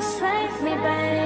save me, babe.